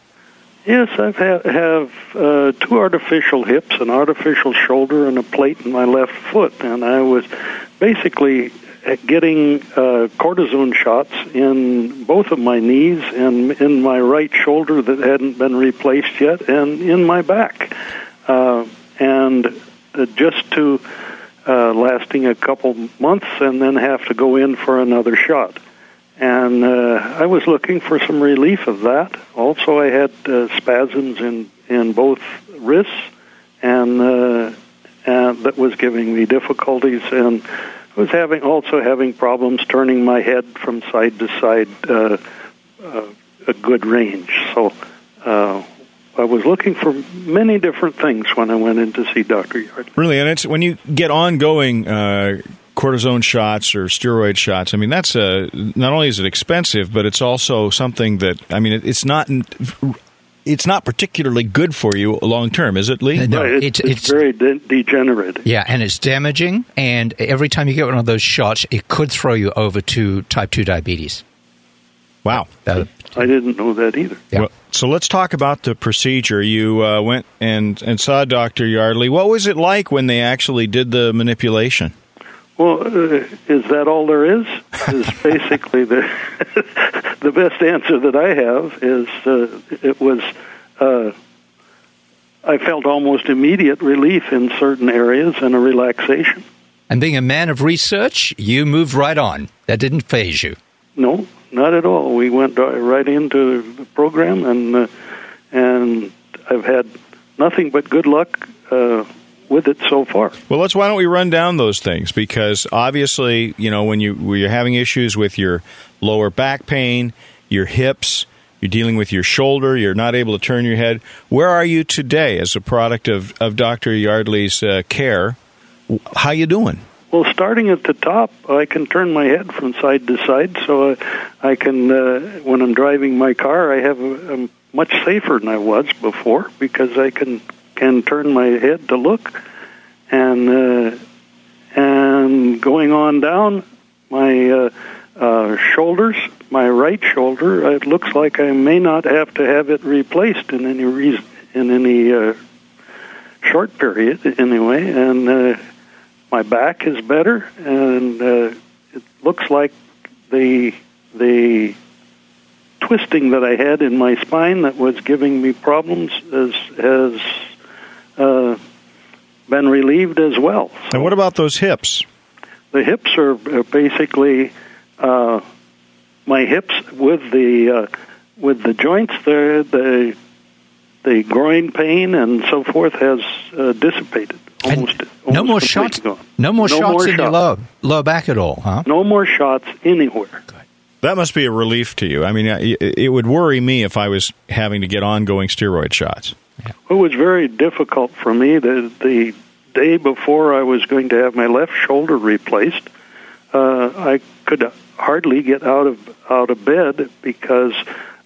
Speaker 12: Yes, I have, have uh, two artificial hips, an artificial shoulder, and a plate in my left foot, and I was basically getting uh, cortisone shots in both of my knees and in my right shoulder that hadn't been replaced yet, and in my back, uh, and uh, just to uh, lasting a couple months, and then have to go in for another shot and uh, I was looking for some relief of that. Also, I had uh, spasms in in both wrists, and and that was giving me difficulties. And I was having also having problems turning my head from side to side uh, uh, a good range. So. I was looking for many different things when I went in to see Dr. Yardley.
Speaker 8: Really, and it's when you get ongoing uh, cortisone shots or steroid shots. I mean, that's a not only is it expensive, but it's also something that I mean, it, it's not. It's not particularly good for you long term, is it, Lee?
Speaker 9: No,
Speaker 12: Right,
Speaker 9: it's,
Speaker 12: it's,
Speaker 9: it's
Speaker 12: very de- degenerated.
Speaker 9: yeah, and it's damaging. And every time you get one of those shots, it could throw you over to type two diabetes.
Speaker 8: Wow.
Speaker 12: I didn't know that either.
Speaker 9: Yeah.
Speaker 8: Well, so let's talk about the procedure. You uh, went and, and saw Dr. Yardley. What was it like when they actually did the manipulation?
Speaker 12: Well, uh, is that all there is? Is basically the the best answer that I have is uh, it was. Uh, I felt almost immediate relief in certain areas and a relaxation.
Speaker 9: and being a man of research, you moved right on. That didn't phase you.
Speaker 12: No, not at all. We went right into the program, and uh, and I've had nothing but good luck uh, with it so far.
Speaker 8: Well, let's. Why don't we run down those things? Because obviously, you know, when you when you're having issues with your lower back pain, your hips, you're dealing with your shoulder, you're not able to turn your head. Where are you today as a product of of Dr. Yardley's uh, care? How you doing?
Speaker 12: Well, starting at the top, I can turn my head from side to side, so I, I can. Uh, when I'm driving my car, I have. A, I'm much safer than I was before because I can can turn my head to look, and uh, and going on down, my uh, uh, shoulders, my right shoulder, it looks like I may not have to have it replaced in any reason in any uh, short period anyway, and. Uh, my back is better, and uh, it looks like the the twisting that I had in my spine that was giving me problems has has uh, been relieved as well.
Speaker 8: And what about those hips?
Speaker 12: The hips are are basically uh, my hips with the uh, with the joints. There, the the groin pain and so forth has uh, dissipated. Almost,
Speaker 9: no more shots.
Speaker 12: gone.
Speaker 9: No more
Speaker 12: No
Speaker 9: shots
Speaker 12: more
Speaker 9: in your
Speaker 12: shots.
Speaker 9: lower, lower back at all, huh?
Speaker 12: No more shots anywhere.
Speaker 8: That must be a relief to you. I mean, it it would worry me if I was having to get ongoing steroid shots.
Speaker 12: It was very difficult for me. The the day before I was going to have my left shoulder replaced, uh, I could hardly get out of out of bed because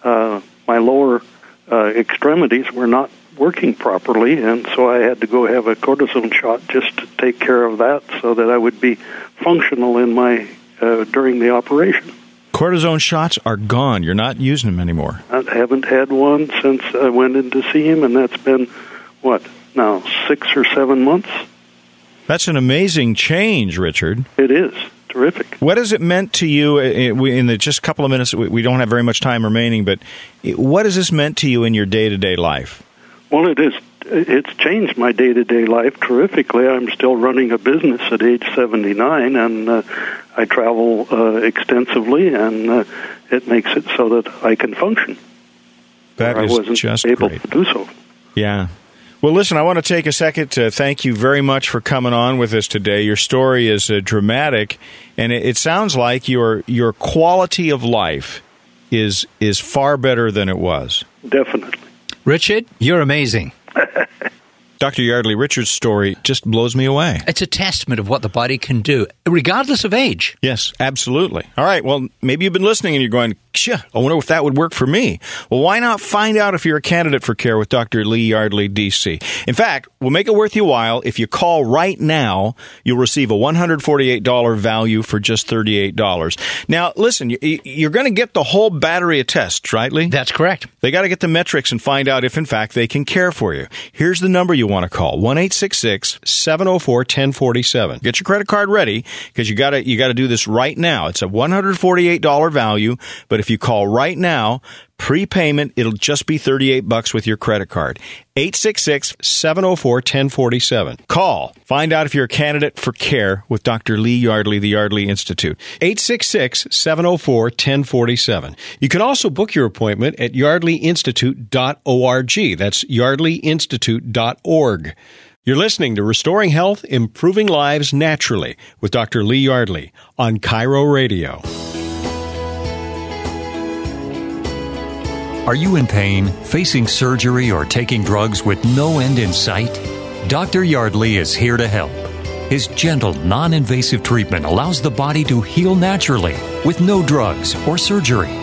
Speaker 12: uh, my lower uh, extremities were not working properly, and so I had to go have a cortisone shot just to take care of that, so that I would be functional in my uh, during the operation.
Speaker 8: Cortisone shots are gone. You're not using them anymore.
Speaker 12: I haven't had one since I went in to see him, and that's been what now, six or seven months.
Speaker 8: That's an amazing change, Richard.
Speaker 12: It is terrific.
Speaker 8: What has it meant to you uh, uh, in the just a couple of minutes? We don't have very much time remaining, but uh, what has this meant to you in your day to day life?
Speaker 12: Well, it is. It's changed my day to day life terrifically. I'm still running a business at age 79, and uh, I travel uh, extensively, and uh, it makes it so that I can function.
Speaker 8: That is
Speaker 12: I wasn't
Speaker 8: just
Speaker 12: able
Speaker 8: great.
Speaker 12: to do so.
Speaker 8: Yeah. Well, listen, I want to take a second to thank you very much for coming on with us today. Your story is uh, dramatic, and it, it sounds like your your quality of life is is far better than it was.
Speaker 12: Definitely.
Speaker 9: Richard, you're amazing.
Speaker 8: Dr. Yardley Richard's story just blows me away.
Speaker 9: It's a testament of what the body can do, regardless of age.
Speaker 8: Yes, absolutely. All right. Well, maybe you've been listening and you're going, I wonder if that would work for me. Well, why not find out if you're a candidate for care with Dr. Lee Yardley, DC? In fact, we'll make it worth your while. If you call right now, you'll receive a $148 value for just $38. Now, listen, you're going to get the whole battery of tests, right, Lee?
Speaker 9: That's correct.
Speaker 8: They got to get the metrics and find out if, in fact, they can care for you. Here's the number you want to call 1 704 1047. Get your credit card ready because you got to you got to do this right now. It's a $148 value, but if you call right now, prepayment, it'll just be 38 bucks with your credit card. 866-704-1047. Call. Find out if you're a candidate for care with Dr. Lee Yardley, the Yardley Institute. 866-704-1047. You can also book your appointment at yardleyinstitute.org. That's yardleyinstitute.org. You're listening to Restoring Health, Improving Lives Naturally with Dr. Lee Yardley on KIRO Radio.
Speaker 5: Are you in pain, facing surgery, or taking drugs with no end in sight? Dr. Yardley is here to help. His gentle, non invasive treatment allows the body to heal naturally with no drugs or surgery.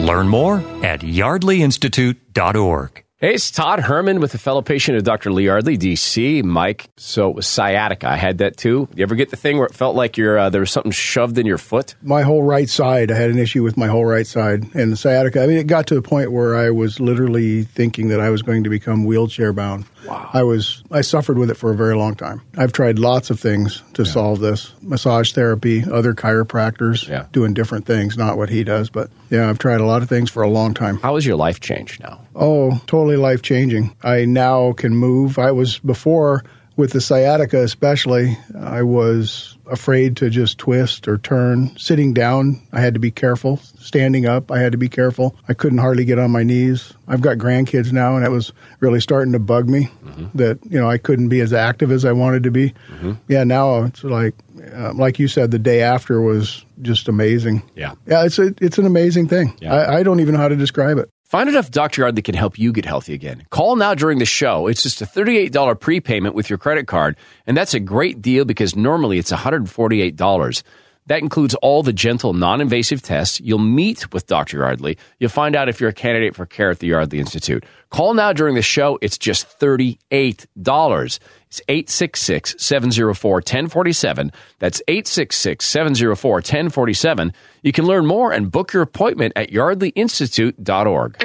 Speaker 5: Learn more at yardleyinstitute.org.
Speaker 6: Hey, it's Todd Herman with a fellow patient of Dr. Lee Yardley, DC. Mike, so it was sciatica. I had that too. You ever get the thing where it felt like you're, uh, there was something shoved in your foot?
Speaker 11: My whole right side. I had an issue with my whole right side. And the sciatica, I mean, it got to the point where I was literally thinking that I was going to become wheelchair bound.
Speaker 6: Wow.
Speaker 11: I was, I suffered with it for a very long time. I've tried lots of things to yeah. solve this massage therapy, other chiropractors
Speaker 6: yeah.
Speaker 11: doing different things, not what he does. But yeah, I've tried a lot of things for a long time.
Speaker 6: How has your life changed now?
Speaker 11: Oh, totally life changing. I now can move. I was before with the sciatica, especially, I was afraid to just twist or turn. Sitting down, I had to be careful. Standing up, I had to be careful. I couldn't hardly get on my knees. I've got grandkids now, and it was really starting to bug me mm-hmm. that you know I couldn't be as active as I wanted to be.
Speaker 6: Mm-hmm.
Speaker 11: Yeah, now it's like, uh, like you said, the day after was just amazing.
Speaker 6: Yeah,
Speaker 11: yeah, it's a, it's an amazing thing.
Speaker 6: Yeah.
Speaker 11: I, I don't even know how to describe it.
Speaker 6: Find enough Dr. Yard that can help you get healthy again. Call now during the show. It's just a $38 prepayment with your credit card, and that's a great deal because normally it's $148. That includes all the gentle, non invasive tests. You'll meet with Dr. Yardley. You'll find out if you're a candidate for care at the Yardley Institute. Call now during the show. It's just $38. It's 866 704 1047. That's 866 704 1047. You can learn more and book your appointment at yardleyinstitute.org.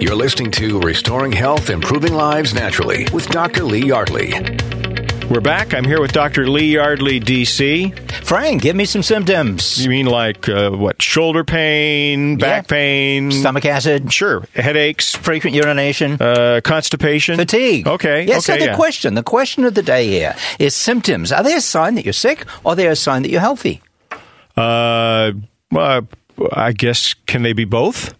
Speaker 1: You're listening to Restoring Health, Improving Lives Naturally with Dr. Lee Yardley.
Speaker 8: We're back. I'm here with Dr. Lee Yardley, DC.
Speaker 9: Frank, give me some symptoms.
Speaker 8: You mean like uh, what? Shoulder pain, back
Speaker 9: yeah.
Speaker 8: pain,
Speaker 9: stomach acid?
Speaker 8: Sure. Headaches,
Speaker 9: frequent urination,
Speaker 8: uh, constipation,
Speaker 9: fatigue.
Speaker 8: Okay.
Speaker 9: Yeah.
Speaker 8: Okay,
Speaker 9: so the
Speaker 8: yeah.
Speaker 9: question, the question of the day here is symptoms. Are they a sign that you're sick, or are they a sign that you're healthy?
Speaker 8: Uh, well, I guess can they be both?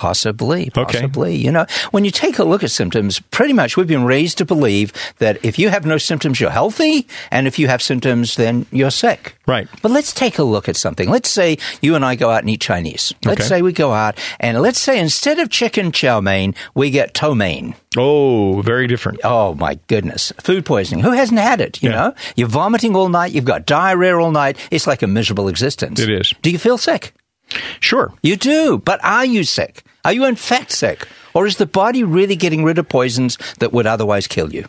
Speaker 9: Possibly, possibly.
Speaker 8: Okay.
Speaker 9: You know, when you take a look at symptoms, pretty much we've been raised to believe that if you have no symptoms, you're healthy, and if you have symptoms, then you're sick.
Speaker 8: Right.
Speaker 9: But let's take a look at something. Let's say you and I go out and eat Chinese. Let's
Speaker 8: Okay.
Speaker 9: say we go out, and let's say instead of chicken chow mein, we get ptomaine.
Speaker 8: Oh, very different.
Speaker 9: Oh my goodness. Food poisoning. Who hasn't had it? You
Speaker 8: Yeah.
Speaker 9: know? You're vomiting all night, you've got diarrhea all night. It's like a miserable existence.
Speaker 8: It is.
Speaker 9: Do you feel sick?
Speaker 8: Sure.
Speaker 9: You do, but are you sick? Are you in fact sick? Or is the body really getting rid of poisons that would otherwise kill you?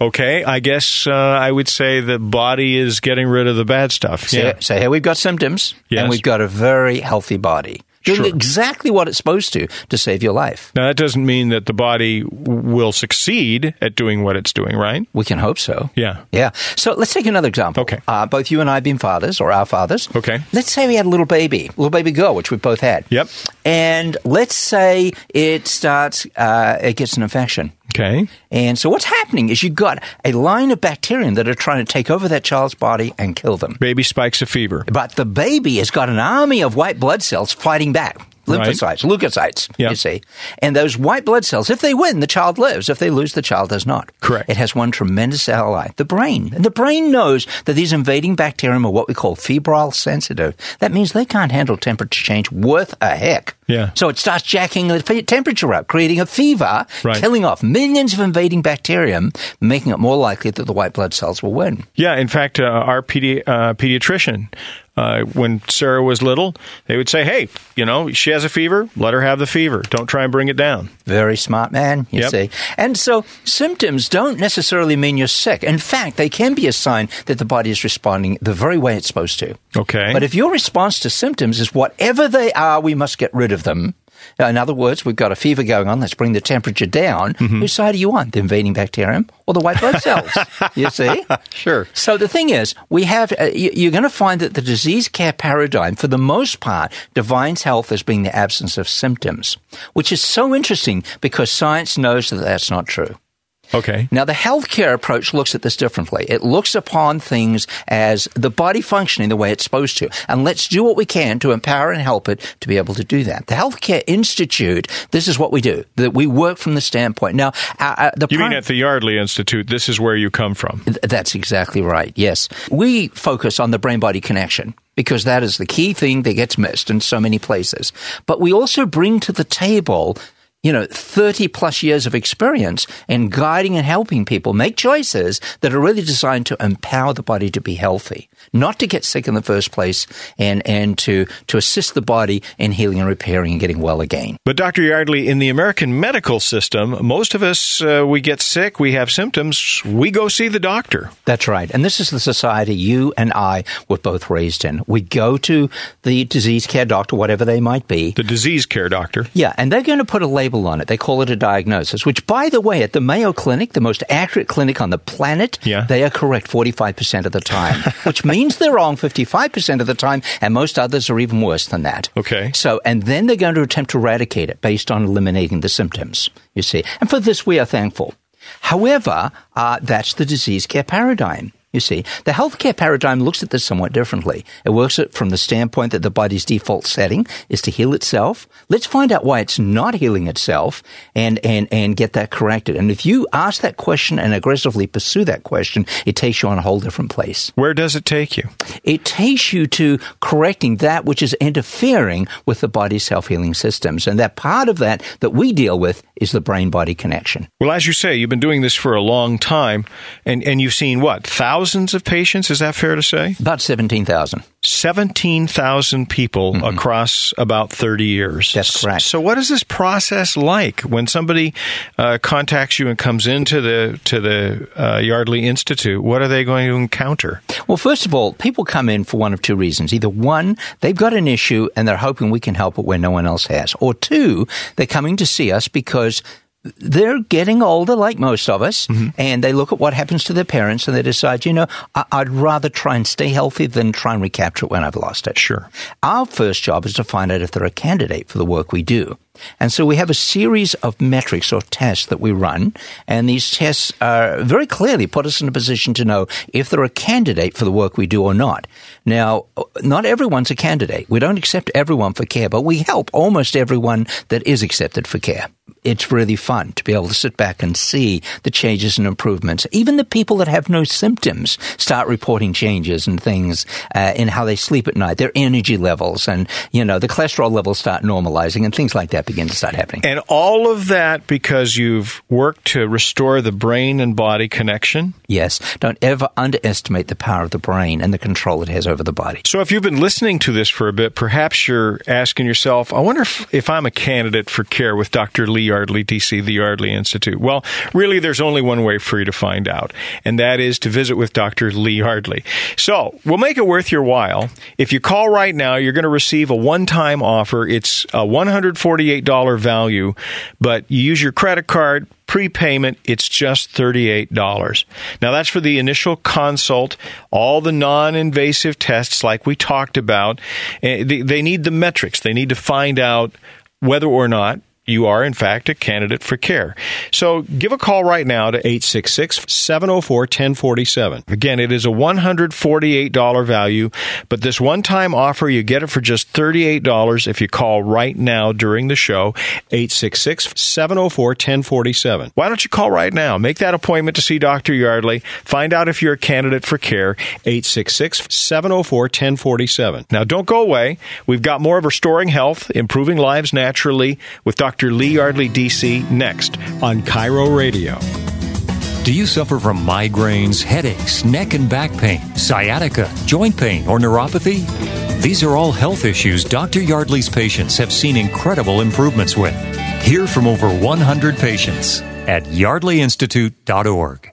Speaker 8: Okay. I guess uh, I would say the body is getting rid of the bad stuff.
Speaker 9: So,
Speaker 8: yeah.
Speaker 9: so here we've got symptoms,
Speaker 8: Yes.
Speaker 9: and we've got a very healthy body. Doing
Speaker 8: Sure.
Speaker 9: exactly what it's supposed to to save your life.
Speaker 8: Now, that doesn't mean that the body will succeed at doing what it's doing, right?
Speaker 9: We can hope so.
Speaker 8: Yeah.
Speaker 9: Yeah. So let's take another example. Okay. Uh, both you and I have been fathers, or our fathers.
Speaker 8: Okay.
Speaker 9: Let's say we had a little baby, little baby girl, which we've both had.
Speaker 8: Yep.
Speaker 9: And let's say it starts, uh, it gets an infection.
Speaker 8: Okay.
Speaker 9: And so what's happening is you've got a line of bacteria that are trying to take over that child's body and kill them.
Speaker 8: Baby spikes a fever.
Speaker 9: But the baby has got an army of white blood cells fighting back. Lymphocytes, leukocytes, you see. And those white blood cells, if they win, the child lives. If they lose, the child does not.
Speaker 8: Correct.
Speaker 9: It has one tremendous ally, the brain. And the brain knows that these invading bacterium are what we call febrile sensitive. That means they can't handle temperature change worth a heck.
Speaker 8: Yeah.
Speaker 9: So it starts jacking the temperature up, creating a fever,
Speaker 8: Right.
Speaker 9: killing off millions of invading bacterium, making it more likely that the white blood cells will win.
Speaker 8: Yeah, in fact, uh, our pedi- uh, pediatrician, uh, when Sarah was little, they would say, "Hey, you know, she has a fever. Let her have the fever. Don't try and bring it down."
Speaker 9: Very smart man, you
Speaker 8: Yep.
Speaker 9: see. And so symptoms don't necessarily mean you're sick. In fact, they can be a sign that the body is responding the very way it's supposed to.
Speaker 8: Okay.
Speaker 9: But if your response to symptoms is whatever they are, we must get rid of them. Uh, In other words, we've got a fever going on. Let's bring the temperature down.
Speaker 8: Mm-hmm.
Speaker 9: Whose side do you want? The invading bacterium or the white blood cells? you see?
Speaker 8: Sure.
Speaker 9: So the thing is, we have, uh, you- you're going to find that the disease care paradigm, for the most part, defines health as being the absence of symptoms, which is so interesting because science knows that that's not true.
Speaker 8: Okay.
Speaker 9: Now, the healthcare approach looks at this differently. It looks upon things as the body functioning the way it's supposed to. And let's do what we can to empower and help it to be able to do that. The Healthcare Institute, this is what we do, that we work from the standpoint. Now, uh, uh, the
Speaker 8: You mean at the Yardley Institute? This is where you come from.
Speaker 9: Th- That's exactly right. Yes. We focus on the brain body connection because that is the key thing that gets missed in so many places. But we also bring to the table you know, 30 plus years of experience in guiding and helping people make choices that are really designed to empower the body to be healthy, not to get sick in the first place and, and to, to assist the body in healing and repairing and getting well again.
Speaker 8: But Dr. Yardley, in the American medical system, most of us, uh, we get sick, we have symptoms, we go see the doctor.
Speaker 9: That's right. And this is the society you and I were both raised in. We go to the disease care doctor, whatever they might be.
Speaker 8: The disease care doctor.
Speaker 9: Yeah, and they're going to put a label on it. They call it a diagnosis, which, by the way, at the Mayo Clinic, the most accurate clinic on the planet,
Speaker 8: Yeah.
Speaker 9: they are correct 45% of the time, which means they're wrong 55% of the time, and most others are even worse than that.
Speaker 8: Okay.
Speaker 9: So, and then they're going to attempt to eradicate it based on eliminating the symptoms, you see. And for this, we are thankful. However, uh, that's the disease care paradigm. You see, the healthcare paradigm looks at this somewhat differently. It works it from the standpoint that the body's default setting is to heal itself. Let's find out why it's not healing itself and, and, and get that corrected. And if you ask that question and aggressively pursue that question, it takes you on a whole different place.
Speaker 8: Where does it take you?
Speaker 9: It takes you to correcting that which is interfering with the body's self-healing systems. And that part of that that we deal with is the brain-body connection.
Speaker 8: Well, as you say, you've been doing this for a long time, and, and you've seen what, thousands of patients? Is that fair to say?
Speaker 9: About 17,000.
Speaker 8: 17,000 people across about 30 years.
Speaker 9: Mm-hmm. That's correct.
Speaker 8: So, what is this process like when somebody uh, contacts you and comes into the to the uh, Yardley Institute? What are they going to encounter?
Speaker 9: Well, first of all, people come in for one of two reasons. Either one, they've got an issue and they're hoping we can help it where no one else has. Or two, they're coming to see us because they're getting older, like most of us, and they look at what happens to their parents and they decide, you know, I- I'd rather try and stay healthy than try and recapture it when I've lost it.
Speaker 8: Sure.
Speaker 9: Our first job is to find out if they're a candidate for the work we do. And so we have a series of metrics or tests that we run, and these tests uh, very clearly put us in a position to know if they're a candidate for the work we do or not. Now, not everyone's a candidate. We don't accept everyone for care, but we help almost everyone that is accepted for care. It's really fun to be able to sit back and see the changes and improvements. Even the people that have no symptoms start reporting changes and things uh, in how they sleep at night, their energy levels, and you know the cholesterol levels start normalizing, and things like that begin to start happening.
Speaker 8: And all of that because you've worked to restore the brain and body connection?
Speaker 9: Yes, don't ever underestimate the power of the brain and the control it has over the body.
Speaker 8: So, if you've been listening to this for a bit, perhaps you're asking yourself, I wonder if, if I'm a candidate for care with Dr. Lee Yardley, DC, the Yardley Institute? Well, really, there's only one way for you to find out, and that is to visit with Dr. Lee Yardley. So we'll make it worth your while. If you call right now, you're going to receive a one-time offer. It's a $148 value, but you use your credit card, prepayment, it's just $38. Now, that's for the initial consult, all the non invasive tests like we talked about. Eh, they need the metrics, they need to find out whether or not you are, in fact, a candidate for care. So give a call right now to 866 704 1047. Again, it is a $148 value, but this one time offer, you get it for just $38 if you call right now during the show, 866 704 1047. Why don't you call right now? Make that appointment to see Dr. Yardley. Find out if you're a candidate for care, 866 704 1047. Now, don't go away. We've got more of Restoring Health, Improving Lives Naturally with Dr. Dr. Lee Yardley, DC, next on KIRO Radio.
Speaker 5: Do you suffer from migraines, headaches, neck and back pain, sciatica, joint pain, or neuropathy? These are all health issues Dr. Yardley's patients have seen incredible improvements with. Hear from over 100 patients at yardleyinstitute.org.